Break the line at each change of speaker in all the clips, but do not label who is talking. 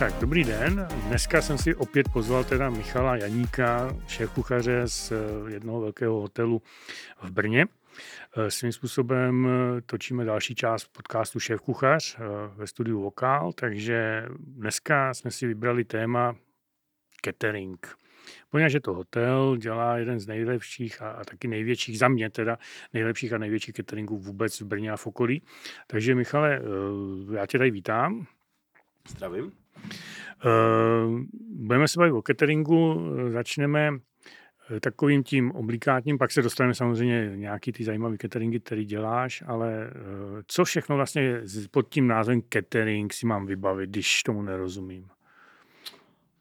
Tak, dobrý den. Dneska jsem si opět pozval teda Michala Janíka, šéf kuchaře z eh, jednoho velkého hotelu v Brně. Eh, svým způsobem eh, točíme další část podcastu Šéf kuchař ve studiu Vokál, takže dneska jsme si vybrali téma catering. Poněvadž je to hotel, dělá jeden z nejlepších a, a taky největších, za mě teda, nejlepších a největších cateringů vůbec v Brně a v okolí. Takže Michale, já tě tady vítám.
Zdravím.
Uh, budeme se bavit o cateringu, začneme eh, takovým tím oblikátním, pak se dostaneme samozřejmě nějaký ty zajímavý cateringy, který děláš, ale co všechno vlastně pod tím názvem catering si mám vybavit, když tomu nerozumím?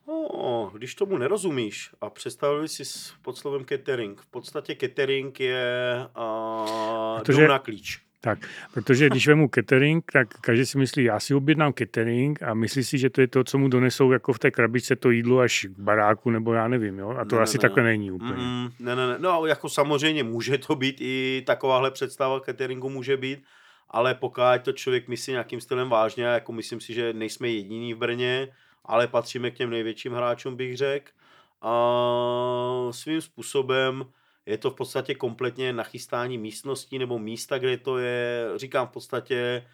No, když tomu nerozumíš a představili si pod slovem catering, v podstatě catering je uh, Protože... na klíč.
Tak, protože když vemu catering, tak každý si myslí, já si objednám catering a myslí si, že to je to, co mu donesou jako v té krabičce to jídlo až k baráku, nebo já nevím, jo? A to ne, asi ne, takhle ne. není úplně. Mm,
ne, ne, ne, no jako samozřejmě může to být i takováhle představa cateringu může být, ale pokud to člověk myslí nějakým stylem vážně, jako myslím si, že nejsme jediní v Brně, ale patříme k těm největším hráčům, bych řekl. A svým způsobem je to v podstatě kompletně nachystání místností nebo místa, kde to je, říkám v podstatě,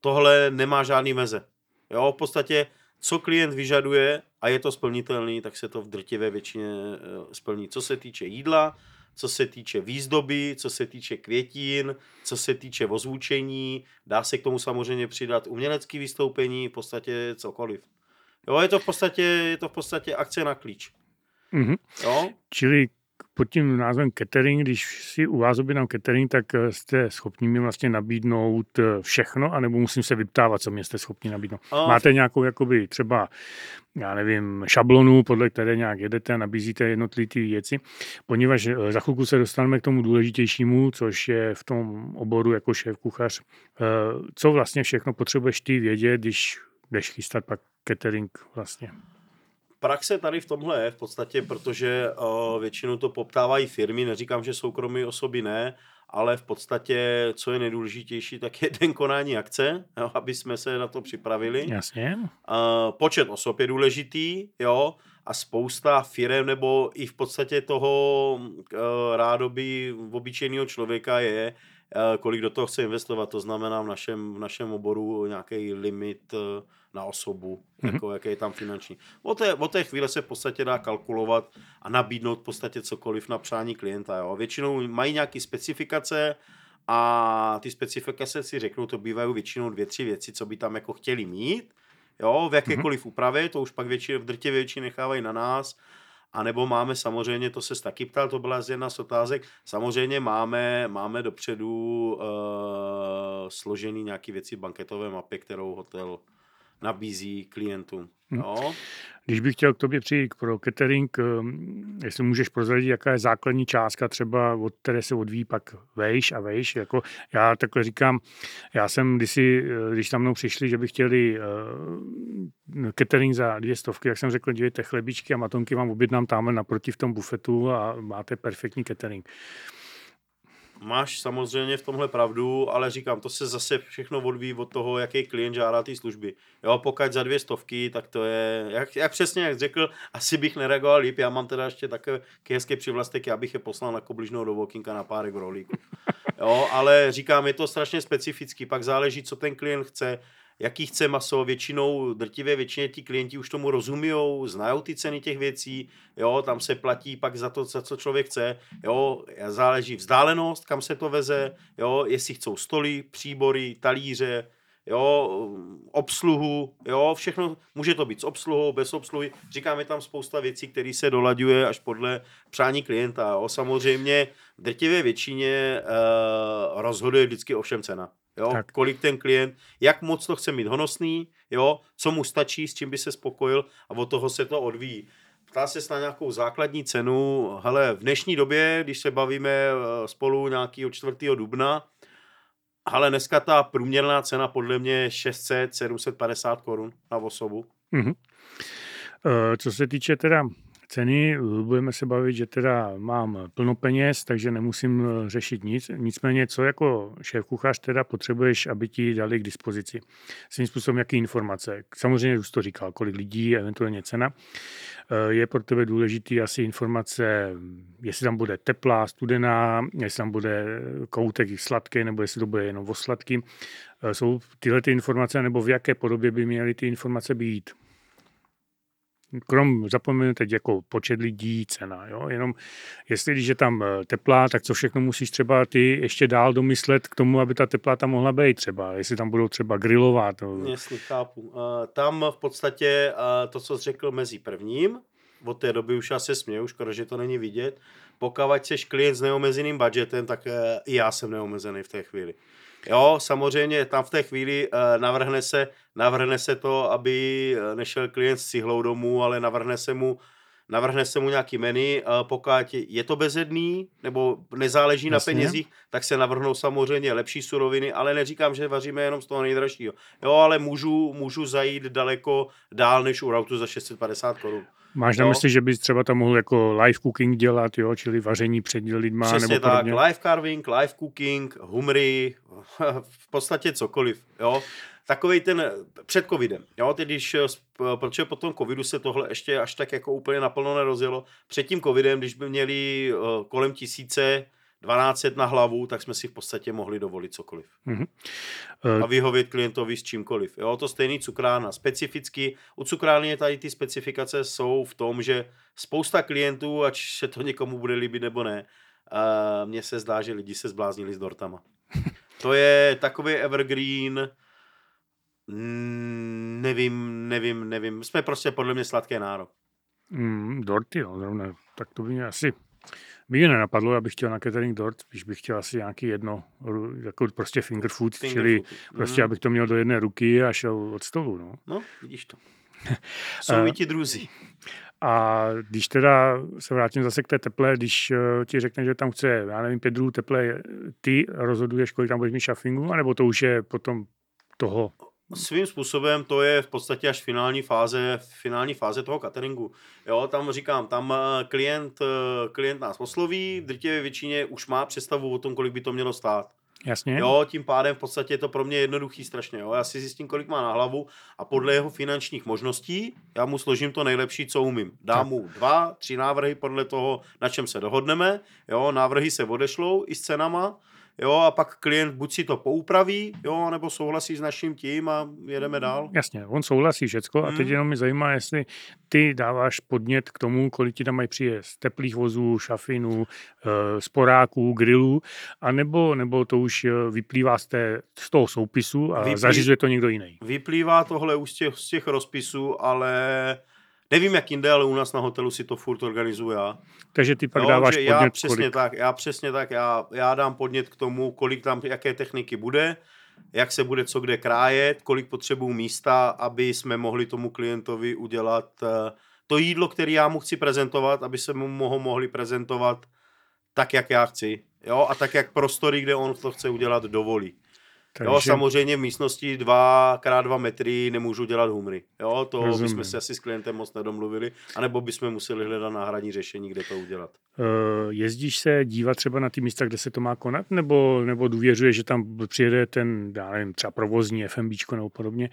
tohle nemá žádný meze. Jo, v podstatě, co klient vyžaduje a je to splnitelný, tak se to v drtivé většině eh, splní. Co se týče jídla, co se týče výzdoby, co se týče květin, co se týče ozvučení, dá se k tomu samozřejmě přidat umělecké vystoupení, v podstatě cokoliv. Jo, je to v podstatě, je to v podstatě akce na klíč.
Mm-hmm. Jo? Čili pod tím názvem catering, když si u vás objednám catering, tak eh, jste schopni mi vlastně nabídnout eh, všechno, anebo musím se vyptávat, co mě jste schopni nabídnout. A... Máte nějakou jakoby třeba, já nevím, šablonu, podle které nějak jedete a nabízíte jednotlivé věci, poněvadž eh, za chvilku se dostaneme k tomu důležitějšímu, což je v tom oboru jako šéf kuchař. Co vlastně všechno potřebuješ ty vědět, když jdeš chystat pak catering vlastně?
Praxe tady v tomhle je v podstatě, protože uh, většinou to poptávají firmy, neříkám, že soukromí osoby ne, ale v podstatě, co je nejdůležitější, tak je den konání akce, jo, aby jsme se na to připravili.
Jasně. Uh,
počet osob je důležitý, jo, a spousta firm nebo i v podstatě toho uh, rádoby obyčejného člověka je, kolik do toho chce investovat. To znamená v našem, v našem oboru nějaký limit uh, na osobu, mm-hmm. jako, jaký je tam finanční. O té, o té chvíle se v podstatě dá kalkulovat a nabídnout v podstatě cokoliv na přání klienta. Jo. Většinou mají nějaké specifikace a ty specifikace si řeknou, to bývají většinou dvě, tři věci, co by tam jako chtěli mít, jo, v jakékoliv mm-hmm. úpravě, to už pak většině, v drtě většině nechávají na nás, a nebo máme samozřejmě, to se taky ptal, to byla jedna z otázek, samozřejmě máme, máme dopředu uh, složený nějaký věci v banketové mapě, kterou hotel nabízí klientům. No.
Když bych chtěl k tobě přijít pro catering, ehm, jestli můžeš prozradit, jaká je základní částka třeba, od které se odvíjí pak vejš a vejš. Jako já takhle říkám, já jsem kdysi, eh, když tam mnou přišli, že by chtěli uh, catering za dvě stovky, jak jsem řekl, dívejte chlebičky a matonky vám objednám tamhle naproti v tom bufetu a máte perfektní catering.
Máš samozřejmě v tomhle pravdu, ale říkám, to se zase všechno odvíjí od toho, jaký klient žádá ty služby. Jo, pokud za dvě stovky, tak to je, jak, jak přesně jak řekl, asi bych nereagoval líp, já mám teda ještě také hezké přivlastek, já bych je poslal na kobližnou do walkinga na párek rolíku. Jo, ale říkám, je to strašně specifický, pak záleží, co ten klient chce, jaký chce maso, většinou, drtivé většině ti klienti už tomu rozumí, znají ty ceny těch věcí, jo, tam se platí pak za to, za co člověk chce, jo, záleží vzdálenost, kam se to veze, jo, jestli chcou stoly, příbory, talíře, jo, obsluhu, jo, všechno, může to být s obsluhou, bez obsluhy, říkáme tam spousta věcí, které se dolaďuje až podle přání klienta, jo, samozřejmě v drtivé většině uh, rozhoduje vždycky ovšem cena, jo, tak. kolik ten klient, jak moc to chce mít honosný, jo, co mu stačí, s čím by se spokojil a od toho se to odvíjí. Ptá se na nějakou základní cenu, hele, v dnešní době, když se bavíme eh, spolu nějakého 4. dubna, ale dneska ta průměrná cena podle mě je 600-750 korun na osobu. Mm-hmm.
Co se týče teda ceny. Budeme se bavit, že teda mám plno peněz, takže nemusím eh, řešit nic. Nicméně, co jako šéf kuchař teda potřebuješ, aby ti dali k dispozici? Svým způsobem, jaký informace? Samozřejmě už to říkal, kolik lidí, eventuálně cena. Eh, je pro tebe důležitý asi informace, jestli tam bude teplá, studená, jestli tam bude koutek sladký, nebo jestli to bude jenom o sladký. Eh, jsou tyhle ty informace, nebo v jaké podobě by měly ty informace být? Krom zapomenu teď jako počet lidí, cena, jo? jenom jestli když je tam eh, teplá, tak co všechno musíš třeba ty ještě dál domyslet k tomu, aby ta teplá tam mohla být třeba, jestli tam budou třeba grilovat. No.
Jasně, chápu. Tam v podstatě to, co jsi řekl mezi prvním, od té doby už já se směju, škoda, že to není vidět, pokud jsi klient s neomezeným budgetem, tak eh, i já jsem neomezený v té chvíli. Jo, samozřejmě tam v té chvíli uh, navrhne, se, navrhne se to, aby eh, nešel klient s cihlou domů, ale navrhne se mu navrhne se mu nějaký menu, uh, pokud je to bezedný, nebo nezáleží Jasně. na penězích, tak se navrhnou samozřejmě lepší suroviny, ale neříkám, že vaříme jenom z toho nejdražšího. Jo, ale můžu, můžu zajít daleko dál než u rautu za 650 korun.
Máš na mysli, že bys třeba tam mohl jako live cooking dělat, jo? čili vaření před lidma?
Přesně nebo tak, podobně? live carving, live cooking, humry, v podstatě cokoliv. Jo? Takový ten před covidem. Jo? Ty když, protože po tom covidu se tohle ještě až tak jako úplně naplno nerozjelo. Před tím covidem, když by měli eh, kolem tisíce 1200 na hlavu, tak jsme si v podstatě mohli dovolit cokoliv. Mm-hmm. A vyhovět klientovi s čímkoliv. Jo, to stejný cukrárna. Specificky, u cukrárny tady ty specifikace jsou v tom, že spousta klientů, ať se to někomu bude líbit nebo ne, uh, mně se zdá, že lidi se zbláznili s dortama. To je takový evergreen, mm, nevím, nevím, nevím. Jsme prostě podle mě sladké nárok.
Mm, dorty, jo, zrovna. Tak to by mě asi mě nenapadlo, abych chtěl na catering dort, když bych chtěl asi nějaký jedno, jako prostě finger food, finger čili food. prostě mm. abych to měl do jedné ruky a šel od stolu. No,
no vidíš to. Jsou i ti druzí.
A když teda se vrátím zase k té teple, když uh, ti řekne, že tam chce, já nevím, pět druhů teple, ty rozhoduješ, kolik tam budeš mít šafingu, anebo to už je potom toho
svým způsobem to je v podstatě až finální fáze, finální fáze toho cateringu. Jo, tam říkám, tam eh, klient, eh, klient nás osloví, v drtivé většině už má představu o tom, kolik by to mělo stát.
Jasně.
Jo, tím pádem v podstatě je to pro mě jednoduchý strašně. Jo. Já si zjistím, kolik má na hlavu a podle jeho finančních možností já mu složím to nejlepší, co umím. Dám mu dva, tři návrhy podle toho, na čem se dohodneme. Jo, návrhy se odešlou i s cenama jo, a pak klient buď si to poupraví, jo, nebo souhlasí s naším tím a jedeme dál.
Jasně, on souhlasí všecko a teď hmm. jenom mi zajímá, jestli ty dáváš podnět k tomu, kolik ti tam mají z teplých vozů, šafinů, eh, sporáků, grillů, a nebo, nebo to už eh, vyplývá z, té, z toho soupisu a Vyplý... zařizuje to někdo jiný.
Vyplývá tohle už z těch, z těch rozpisů, ale Nevím, jak jinde, ale u nás na hotelu si to furt organizuju já.
Takže ty pak jo, dáváš podnět
já přesně kolik? tak, já přesně tak, já, já dám podnět k tomu, kolik tam, jaké techniky bude, jak se bude co kde krájet, kolik potřebuju místa, aby jsme mohli tomu klientovi udělat eh, to jídlo, které já mu chci prezentovat, aby se mu mohl mohli prezentovat tak, jak já chci. Jo? A tak, jak prostory, kde on to chce udělat, dovolí. Takže... Jo, samozřejmě v místnosti 2x2 metry nemůžu dělat humry. Jo, to Rozumím. bychom se asi s klientem moc nedomluvili, anebo bychom museli hledat náhradní řešení, kde to udělat.
Uh, jezdíš se dívat třeba na ty místa, kde se to má konat, nebo, nebo důvěřuješ, že tam přijede ten, já nevím, třeba provozní FMBčko nebo podobně,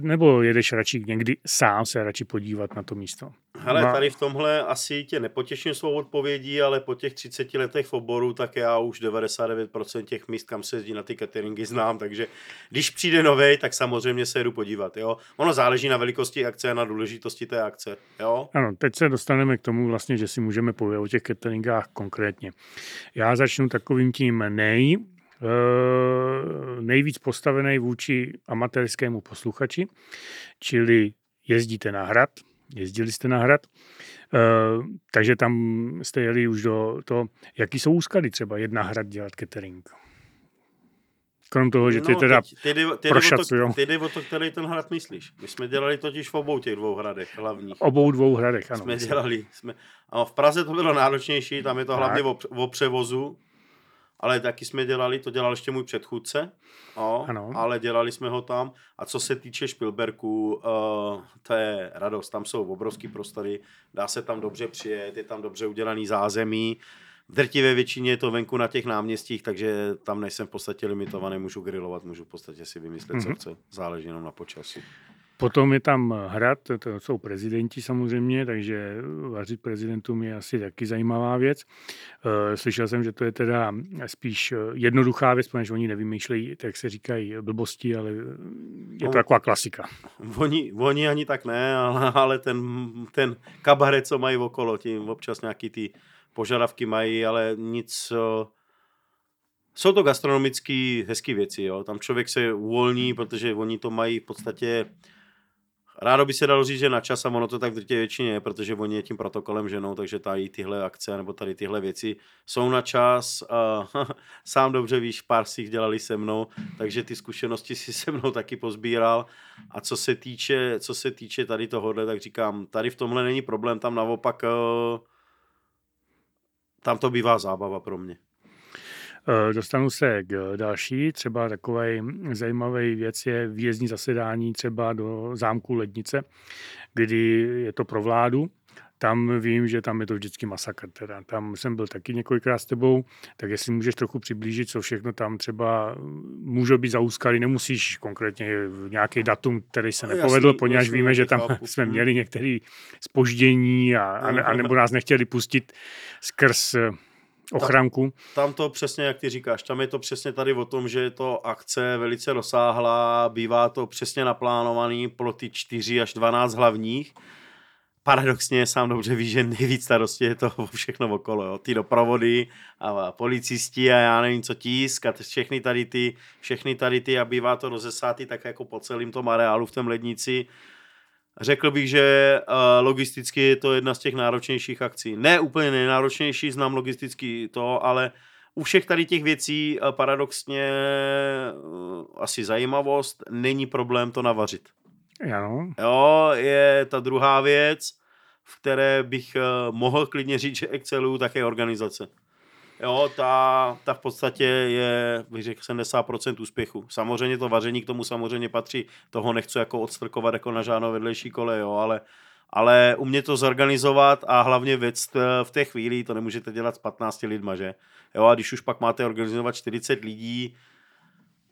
nebo jedeš radši někdy sám se radši podívat na to místo?
Hele, tady v tomhle asi tě nepotěším svou odpovědí, ale po těch 30 letech v oboru, tak já už 99% těch míst, kam se jezdí na ty cateringy, znám, takže když přijde nový, tak samozřejmě se jdu podívat, jo. Ono záleží na velikosti akce a na důležitosti té akce, jo.
Ano, teď se dostaneme k tomu vlastně, že si můžeme povědět o těch cateringách konkrétně. Já začnu takovým tím nej, eh, nejvíc postavený vůči amatérskému posluchači, čili jezdíte na hrad, jezdili jste na hrad, uh, takže tam jste jeli už do toho, jaký jsou úskaly třeba jedna hrad dělat catering. Krom toho, že ty no, teda teď, ty, ty,
prošacují. Ty jde o to, který ten hrad myslíš. My jsme dělali totiž v obou těch dvou hradech hlavních.
Obou dvou hradech, ano.
Jsme dělali. Jsme, a v Praze to bylo náročnější, tam je to hlavně o, o převozu, ale taky jsme dělali, to dělal ještě můj předchůdce, o,
Ano.
ale dělali jsme ho tam. A co se týče Špilberku, uh, to je radost, tam jsou obrovský prostory, dá se tam dobře přijet, je tam dobře udělaný zázemí, v drtivé většině je to venku na těch náměstích, takže tam nejsem v podstatě limitovaný, můžu grilovat, můžu v podstatě si vymyslet, mm-hmm. co
Mhm.
chce, záleží jenom na počasí.
Potom je tam hrad, to jsou prezidenti samozřejmě, takže vařit prezidentům je asi taky zajímavá věc. Eh, Slyšel jsem, že to je teda spíš jednoduchá věc, protože oni nevymýšlejí, tak se říkají, blbosti, ale je to taková klasika.
Oni, oni ani tak ne, ale, ale ten, ten kabaret, co mají okolo, tím občas nějaký ty požadavky mají, ale nic... eh, Jsou to gastronomicky hezké věci, jo. Tam člověk se uvolní, protože oni to mají v podstatě... Rádo by se dalo říct, že na čas a ono to tak v drtě většině je, protože oni je tím protokolem ženou, takže tady tyhle akce nebo tady tyhle věci jsou na čas. A sám dobře víš, pár si jich dělali se mnou, takže ty zkušenosti si se mnou taky pozbíral. A co se týče, co se týče tady tohohle, tak říkám, tady v tomhle není problém, tam naopak eh, tam to bývá zábava pro mě.
Eh, Dostanu se k další, třeba takový zajímavý věc je výjezdní zasedání třeba do zámku Lednice, kdy je to pro vládu. Tam vím, že tam je to vždycky masakr. Teda. Tam jsem byl taky několikrát s tebou, tak jestli můžeš trochu přiblížit, co všechno tam třeba může být zaúskalý, nemusíš konkrétně v nějaký datum, který se
Jasný,
nepovedl, poněvadž
jasný,
víme, že tam
chápu.
jsme
Mhm.
měli některé spoždění a, a, a nebo nás nechtěli pustit skrz eh, ochranku.
Tam to přesně, jak ty říkáš, tam je to přesně tady o tom, že je to akce velice rozsáhlá, bývá to přesně naplánovaný pro ty 4 až 12 hlavních. Paradoxně sám dobře víš, že nejvíc starosti je to všechno okolo. Jo. Ty doprovody a policisti a já nevím co tisk a všechny tady ty, všechny tady ty a bývá to rozesátý tak jako po celém tom areálu v tom lednici. Řekl bych, že uh, logisticky je to jedna z těch náročnějších akcí. Ne úplně nejnáročnější, znám logisticky to, ale u všech tady těch věcí uh, paradoxně uh, asi zajímavost, není problém to navařit.
Ano,
Jo, je ta druhá věc, v které bych uh, mohl klidně říct, že exceluju, tak je organizace. Jo, ta, ta v podstatě je, bych řekl, 70% úspěchu. Samozřejmě to vaření k tomu samozřejmě patří, toho nechci jako odstrkovat jako na žádnou vedlejší kole, jo, ale, ale umět to zorganizovat a hlavně věc v té chvíli, to nemůžete dělat s 15 lidma, že? Jo, a když už pak máte organizovat 40 lidí,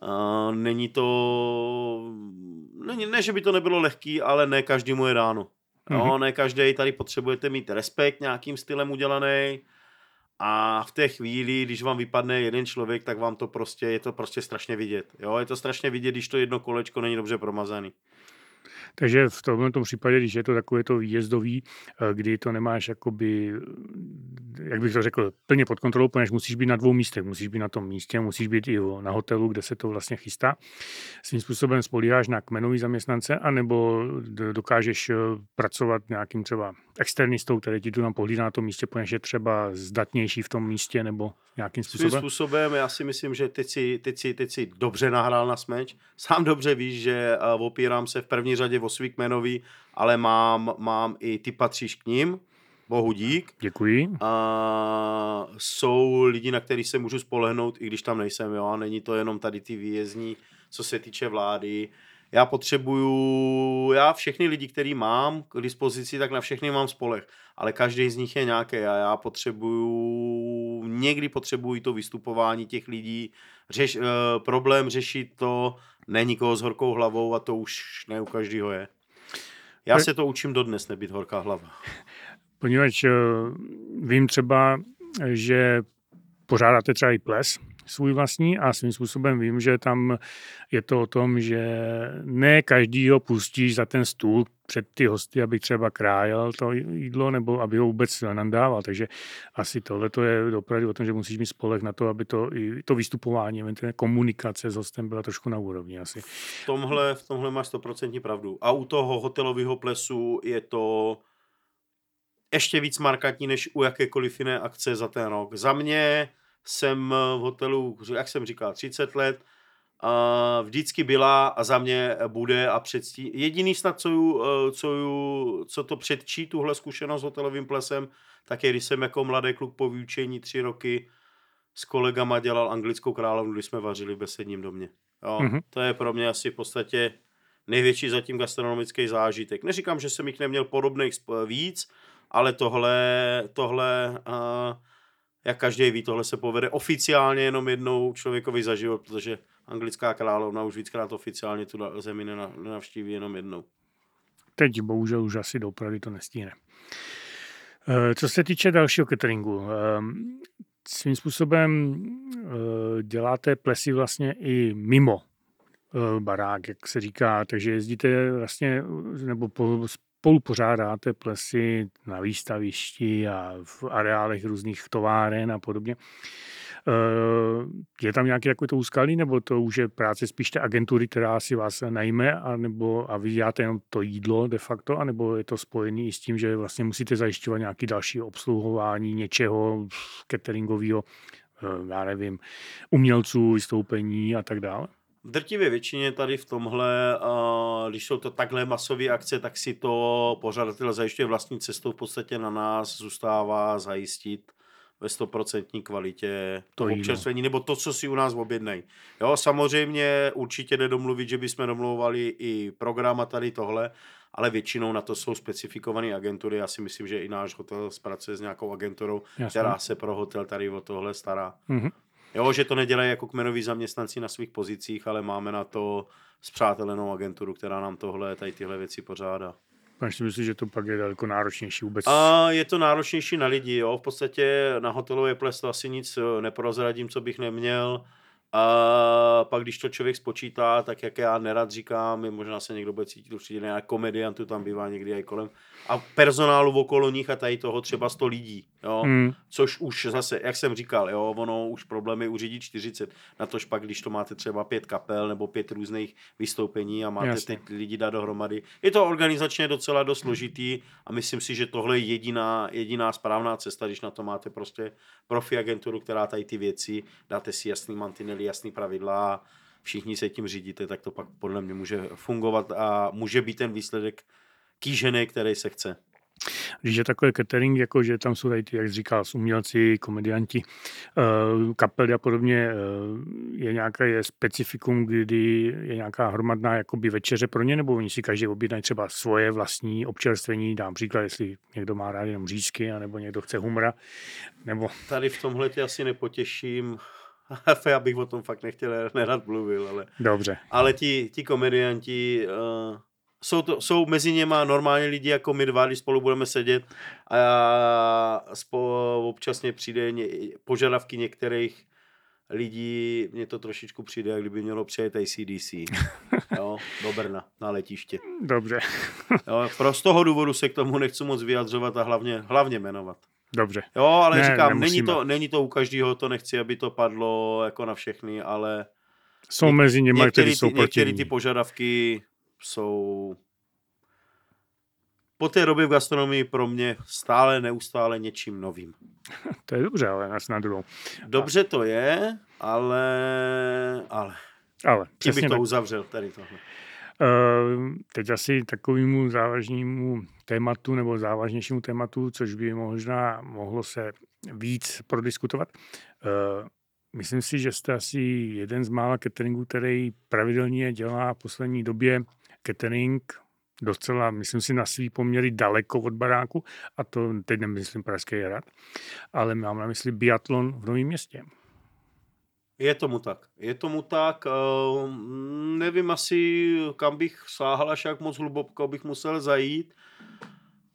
uh, není to, není, ne, že by to nebylo lehký, ale ne každému je dáno. Jo,
Mhm.
ne každý tady potřebujete mít respekt nějakým stylem udělaný, a v té chvíli, když vám vypadne jeden člověk, tak vám to prostě, je to prostě strašně vidět. Jo, je to strašně vidět, když to jedno kolečko není dobře promazaný.
Takže v tomto případě, když je to takové to výjezdový, eh, kdy to nemáš jakoby, eh, jak bych to řekl, plně pod kontrolou, protože musíš být na dvou místech. Musíš být na tom místě, musíš být i na hotelu, kde se to vlastně chystá. Svým způsobem spolíháš na kmenový zaměstnance, anebo dokážeš eh, pracovat nějakým třeba externistou, který ti tu nám pohlídá na tom místě, protože je třeba zdatnější v tom místě, nebo nějakým
Svým
způsobem.
způsobem, já si myslím, že teď si, teď si, teď si dobře nahrál na smeč. Sám dobře víš, že opírám se v první řadě o svý kmenový, ale mám, mám i ty patříš k ním, bohu dík.
Děkuji.
A jsou lidi, na který se můžu spolehnout, i když tam nejsem, jo, a není to jenom tady ty výjezdní, co se týče vlády. Já potřebuju, já všechny lidi, který mám k dispozici, tak na všechny mám spolech, ale každý z nich je nějaký a já potřebuju, někdy potřebuji to vystupování těch lidí, řeš, eh, problém řešit to, ne nikoho s horkou hlavou a to už ne u každého je. Já se to učím dodnes, nebýt horká hlava.
Poněvadž eh, vím třeba, že pořádáte třeba i ples svůj vlastní a svým způsobem vím, že tam je to o tom, že ne každý ho pustíš za ten stůl před ty hosty, aby třeba krájel to jídlo, nebo aby ho vůbec nandával. Takže asi tohle to je opravdu o tom, že musíš mít spolek na to, aby to, i to vystupování, komunikace s hostem byla trošku na úrovni asi.
V tomhle, v tomhle máš 100% pravdu. A u toho hotelového plesu je to ještě víc markantní než u jakékoliv jiné akce za ten rok. Za mě jsem v hotelu, jak jsem říkal, 30 let, a vždycky byla a za mě bude a předstí. Jediný snad, co, ju, eh, co, ju, co to předčí, tuhle zkušenost s hotelovým plesem, tak je, když jsem jako mladý kluk po vyučení tři roky s kolegama dělal anglickou královnu, když jsme vařili v besedním domě. Jo, mm-hmm. To je pro mě asi v podstatě největší zatím gastronomický zážitek. Neříkám, že jsem jich neměl podobných víc, ale tohle, tohle uh, jak každý ví, tohle se povede oficiálně jenom jednou člověkovi za život, protože anglická královna už víckrát oficiálně tu zemi nenavštíví jenom jednou.
Teď bohužel už asi do to nestihne. Eh, co se týče dalšího cateringu, ehm, svým způsobem eh, děláte plesy vlastně i mimo eh, barák, jak se říká, takže jezdíte vlastně, nebo spolu pořádáte plesy na výstavišti a v areálech různých továren a podobně. Eh, je tam nějaký takový to úskalí, nebo to už je práce spíš té agentury, která si vás najme, anebo, a vy děláte jenom to jídlo de facto, anebo je to spojené i s tím, že vlastně musíte zajišťovat nějaký další obsluhování něčeho cateringového, eh, já nevím, umělců, vystoupení a tak dále?
V drtivé většině tady v tomhle, když jsou to takhle masové akce, tak si to pořadatel zajišťuje vlastní cestou v podstatě na nás zůstává zajistit ve stoprocentní kvalitě to občerstvení, nebo to, co si u nás objednají. Jo, samozřejmě určitě jde domluvit, že bychom domluvali i program a tady tohle, ale většinou na to jsou specifikované agentury. Já si myslím, že i náš hotel zpracuje s nějakou agenturou, Jasně. která se pro hotel tady o tohle stará. Mm-hmm. Jo, že to nedělají jako kmenoví zaměstnanci na svých pozicích, ale máme na to zpřátelenou agenturu, která nám tohle, tady tyhle věci pořádá.
Máš si myslíš, že to pak je daleko náročnější vůbec?
A je to náročnější na lidi, jo. V podstatě na hotelové ples to asi nic eh, neprozradím, co bych neměl. A pak, když to člověk spočítá, tak jak já nerad říkám, možná se někdo bude cítit určitě nějak komediantů tam bývá někdy i kolem. A personálu okolo nich a tady toho třeba 100 lidí, jo. Hmm. Což už zase, jak jsem říkal, jo, ono už problémy uřídit 40. Na tož pak, když to máte třeba pět kapel nebo pět různých vystoupení a máte Jasně. ty lidi dát dohromady. Je to organizačně docela dost složitý a myslím si, že tohle je jediná, jediná správná cesta, když na to máte prostě profi agenturu, která tady ty věci, dáte si jasný mantinely, jasný pravidla a všichni se tím řídíte, tak to pak podle mě může fungovat a může být ten výsledek kýžený, který se chce.
Když je takový catering, jako že tam jsou tady ty, jak říkal, umělci, komedianti, eh, kapely a podobně, eh, je nějaké je specifikum, kdy je nějaká hromadná jakoby večeře pro ně, nebo oni si každý objednají třeba svoje vlastní občerstvení, dám příklad, jestli někdo má rád jenom řízky, nebo někdo chce humra, nebo...
Tady v tomhle tě asi nepotěším, já bych o tom fakt nechtěl, nerad mluvil, ale...
Dobře.
Ale ti, ti komedianti, uh, jsou, to, jsou mezi něma normální lidi jako my dva, když spolu budeme sedět a já spo, občas mě přijde ně, požadavky některých lidí, mně to trošičku přijde, jak kdyby mělo přijet ACDC jo, do Brna na letiště.
Dobře.
jo, pro z toho důvodu se k tomu nechci moc vyjadřovat a hlavně, hlavně jmenovat.
Dobře.
Jo, ale ne, říkám, není to, není to u každého, to nechci, aby to padlo jako na všechny, ale
jsou mezi nimi, kteří jsou
proti Některé ty požadavky jsou po té době v gastronomii pro mě stále, neustále něčím novým.
To je dobře, ale nás na druhou.
Dobře to je, ale... Ale.
Ale,
Tím bych to tak. uzavřel, tady tohle.
Uh, teď asi takovému závažnému tématu nebo závažnějšímu tématu, což by možná mohlo se víc prodiskutovat. Uh, myslím si, že jste asi jeden z mála cateringů, který pravidelně dělá v poslední době catering docela, myslím si, na svý poměry daleko od baráku, a to teď nemyslím Pražský hrad, ale mám na mysli biatlon v Novém městě.
Je tomu tak. Je tomu tak. Uh, nevím asi, kam bych sáhal, až jak moc hluboko bych musel zajít.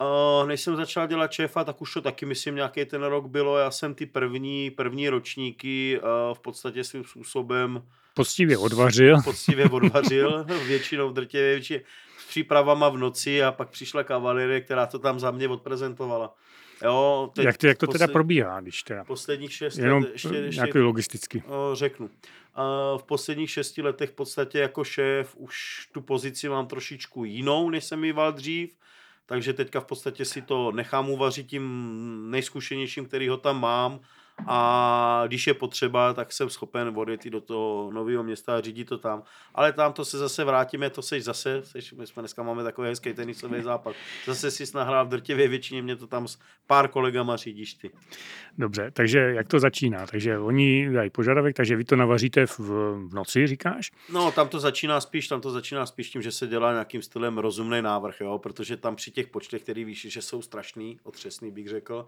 Uh, než jsem začal dělat šéfa, tak už to taky, myslím, nějaký ten rok bylo. Já jsem ty první, první ročníky uh, v podstatě svým způsobem
Poctivě odvařil.
Poctivě odvařil, většinou drtě většině s přípravama v noci a pak přišla kavalerie, která to tam za mě odprezentovala. Jo,
teď jak, to, jak to posled... teda probíhá, když teda?
Posledních šest
Jenom let, ještě, ještě, nějaký logisticky.
O, řeknu. A v posledních šesti letech v podstatě jako šéf už tu pozici mám trošičku jinou, než jsem mýval dřív, takže teďka v podstatě si to nechám uvařit tím nejzkušenějším, který ho tam mám a když je potřeba, tak jsem schopen odjet i do toho nového města a řídit to tam. Ale tam to se zase vrátíme, to seš zase, seš, my jsme dneska máme takový hezký tenisový západ, zase si nahrál v drtivě většině, mě to tam s pár kolegama řídíš ty.
Dobře, takže jak to začíná? Takže oni dají požadavek, takže vy to navaříte v, v noci, říkáš?
No, tam to začíná spíš, tam to začíná spíš tím, že se dělá nějakým stylem rozumný návrh, jo? protože tam při těch počtech, který víš, že jsou strašný, otřesný bych řekl,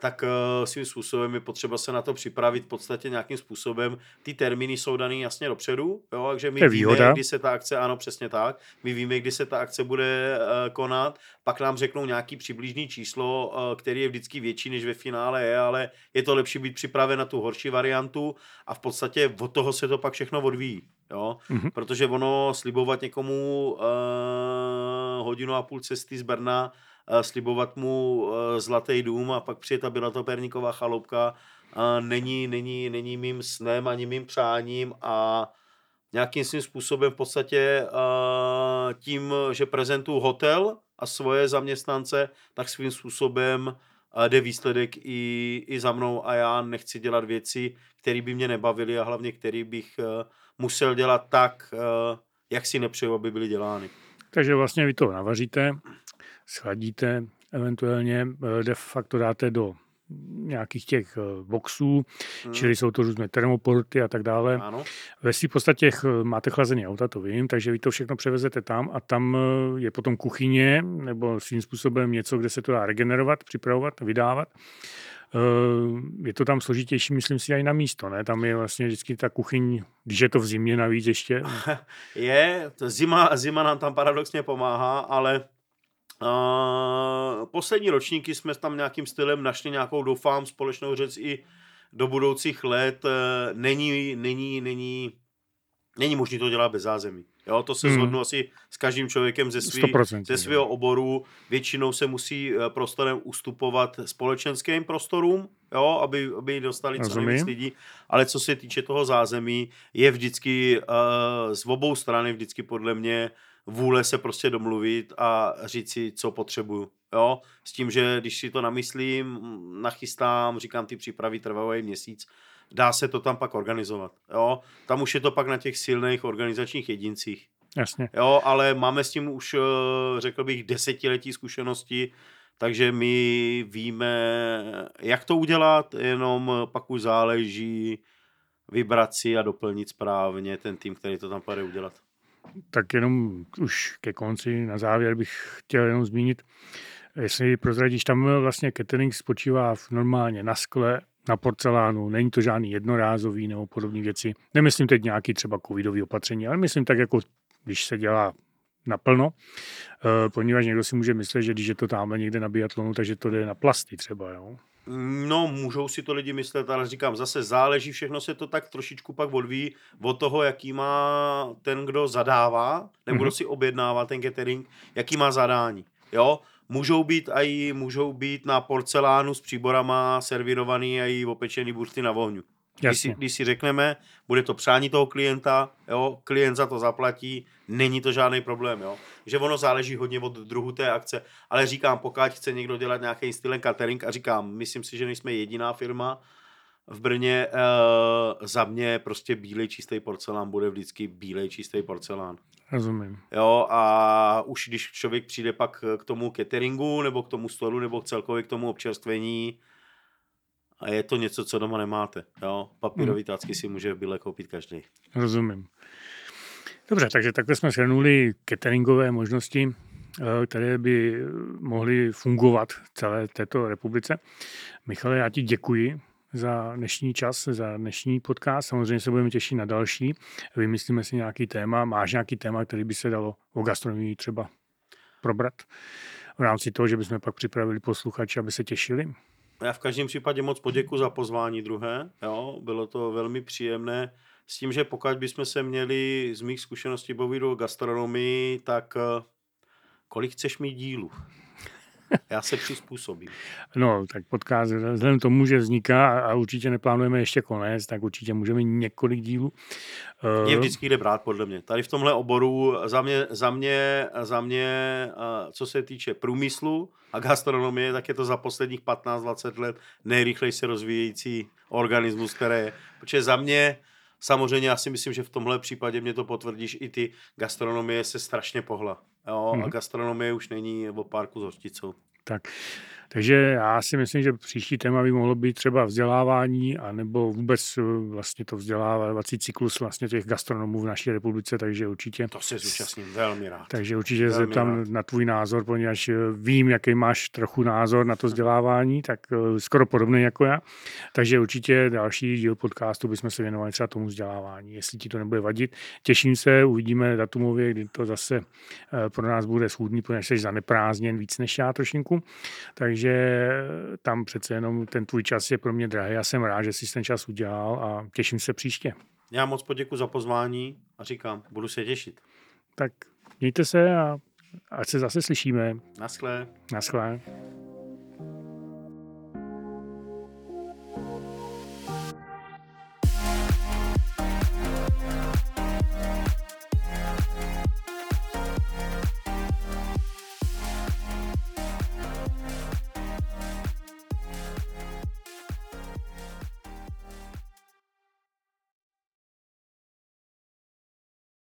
tak uh, svým způsobem je potřeba se na to připravit v podstatě nějakým způsobem. Ty termíny jsou daný jasně dopředu, jo, takže my víme, kdy se ta akce, ano, přesně tak, my víme, kdy se ta akce bude uh, konat, pak nám řeknou nějaký přibližný číslo, uh, který je vždycky větší, než ve finále je, ale je to lepší být připraven na tu horší variantu a v podstatě od toho se to pak všechno odvíjí. Jo? Mm-hmm. Protože ono slibovat někomu uh, hodinu a půl cesty z Brna slibovat mu eh, zlatý dům a pak přijet a byla to perníková chaloupka, není, není, není mým snem ani mým přáním a nějakým svým způsobem v podstatě tím, že prezentuju hotel a svoje zaměstnance, tak svým způsobem jde výsledek i, i za mnou a já nechci dělat věci, které by mě nebavily a hlavně které bych musel dělat tak, jak si nepřeju, aby byly dělány.
Takže vlastně vy to navaříte, schladíte, eventuálně eh, de facto dáte do nějakých těch eh, boxů, hmm. čili jsou to různé termoporty a tak dále. Ano. Ve svých podstatě máte chlazené auta, to vím, takže vy to všechno převezete tam a tam eh, je potom kuchyně nebo svým způsobem něco, kde se to dá regenerovat, připravovat, vydávat. Je to tam složitější, myslím si, i na místo, ne? Tam je vlastně vždycky ta kuchyň, když je to v zimě navíc ještě.
Je, to zima, zima nám tam paradoxně pomáhá, ale Uh, poslední ročníky jsme tam nějakým stylem našli nějakou, doufám, společnou řec i do budoucích let. Uh, není, není, není, není možné to dělat bez zázemí. Jo, to se hmm. zhodnu asi s každým člověkem ze, svý, ze svého oboru. Většinou se musí eh, prostorem ustupovat společenským prostorům, jo, aby, aby dostali co nejvíc lidí. Ale co se týče toho zázemí, je vždycky uh, z obou strany vždycky podle mě uh, vůle se prostě domluvit a říct si, co potřebuju. Jo? S tím, že když si to namyslím, nachystám, říkám, ty přípravy trvají měsíc, dá se to tam pak organizovat. Jo? Tam už je to pak na těch silných organizačních jedincích.
Jasně.
Jo, ale máme s tím už, eh, řekl bych, desetiletí zkušenosti, takže my víme, jak to udělat, jenom pak už záleží vybrat si a doplnit správně ten tým, který to tam půjde udělat
tak jenom už ke konci, na závěr bych chtěl jenom zmínit, jestli prozradíš, tam vlastně catering spočívá v normálně na skle, na porcelánu, není to žádný jednorázový nebo podobné věci. Nemyslím teď nějaký třeba covidový opatření, ale myslím tak jako, když se dělá naplno, eh, poněvadž někdo si může myslet, že když je to tamhle někde na biatlonu, takže to jde na plasty třeba, jo.
No, můžou si to lidi myslet, ale říkám, zase záleží, všechno se to tak trošičku pak odvíjí od toho, jaký má ten, kdo zadává, nebo mm-hmm. kdo si objednává ten catering, jaký má zadání. Jo, můžou být i můžou být na porcelánu s příborama servírovaný a i opečený bursty na vohňu. Když si, když si řekneme, bude to přání toho klienta, jo, klient za to zaplatí, není to žádný problém, jo. Že ono záleží hodně od druhu té akce, ale říkám, pokud chce někdo dělat nějaký styl catering a říkám, myslím si, že nejsme jediná firma v Brně, e, za mě prostě bílej čistý porcelán bude vždycky bílej čistý porcelán.
Rozumím.
Jo, a už když člověk přijde pak k tomu cateringu, nebo k tomu stolu, nebo celkově k tomu občerstvení, a je to něco, co doma nemáte. Jo? Papírový hmm. tácky si může v byle koupit každý.
Rozumím. Dobře, takže takhle jsme shrnuli cateringové možnosti, eh, které by mohly fungovat v celé této republice. Michale, já ti děkuji za dnešní čas, za dnešní podcast. Samozřejmě se budeme těšit na další. Vymyslíme si nějaký téma. Máš nějaký téma, který by se dalo o gastronomii třeba probrat v rámci toho, že bychom pak připravili posluchače, aby se těšili?
Já v každém případě moc poděkuji za pozvání druhé. Jo, bylo to velmi příjemné. S tím, že pokud bychom se měli z mých zkušeností bavit o gastronomii, tak eh, kolik chceš mít dílů? Já se přizpůsobím.
No, tak podcast, vzhledem k tomu, že vzniká a určitě neplánujeme ještě konec, tak určitě můžeme několik dílů.
Je vždycky jde brát, podle mě. Tady v tomhle oboru za mě, za mě, za mě co se týče průmyslu a gastronomie, tak je to za posledních 15-20 let nejrychleji se rozvíjející organismus, které je. Protože za mě Samozřejmě já si myslím, že v tomhle případě mě to potvrdíš, i ty gastronomie se strašně pohla. Jo? Hmm. A mhm. gastronomie už není o párku s hořticou.
Tak takže já si myslím, že příští téma by mohlo být třeba vzdělávání, anebo vůbec eh, vlastně to vzdělávací cyklus vlastně těch gastronomů v naší republice, takže určitě...
To se zúčastním velmi rád.
Takže určitě se tam na tvůj názor, poněvadž eh, vím, jaký máš trochu názor na to vzdělávání, tak eh, skoro podobný jako já. Takže určitě další díl podcastu bychom se věnovali třeba tomu vzdělávání, jestli ti to nebude vadit. Těším se, uvidíme datumově, kdy to zase pro nás bude schůdný, protože jsi zaneprázdněn víc než já trošinku. Takže takže tam přece jenom ten tvůj čas je pro mě drahý. Já jsem rád, že jsi ten čas udělal a těším se příště.
Já moc poděkuji za pozvání a říkám, budu se těšit.
Tak mějte se a ať se zase slyšíme.
Naschle.
Naschle.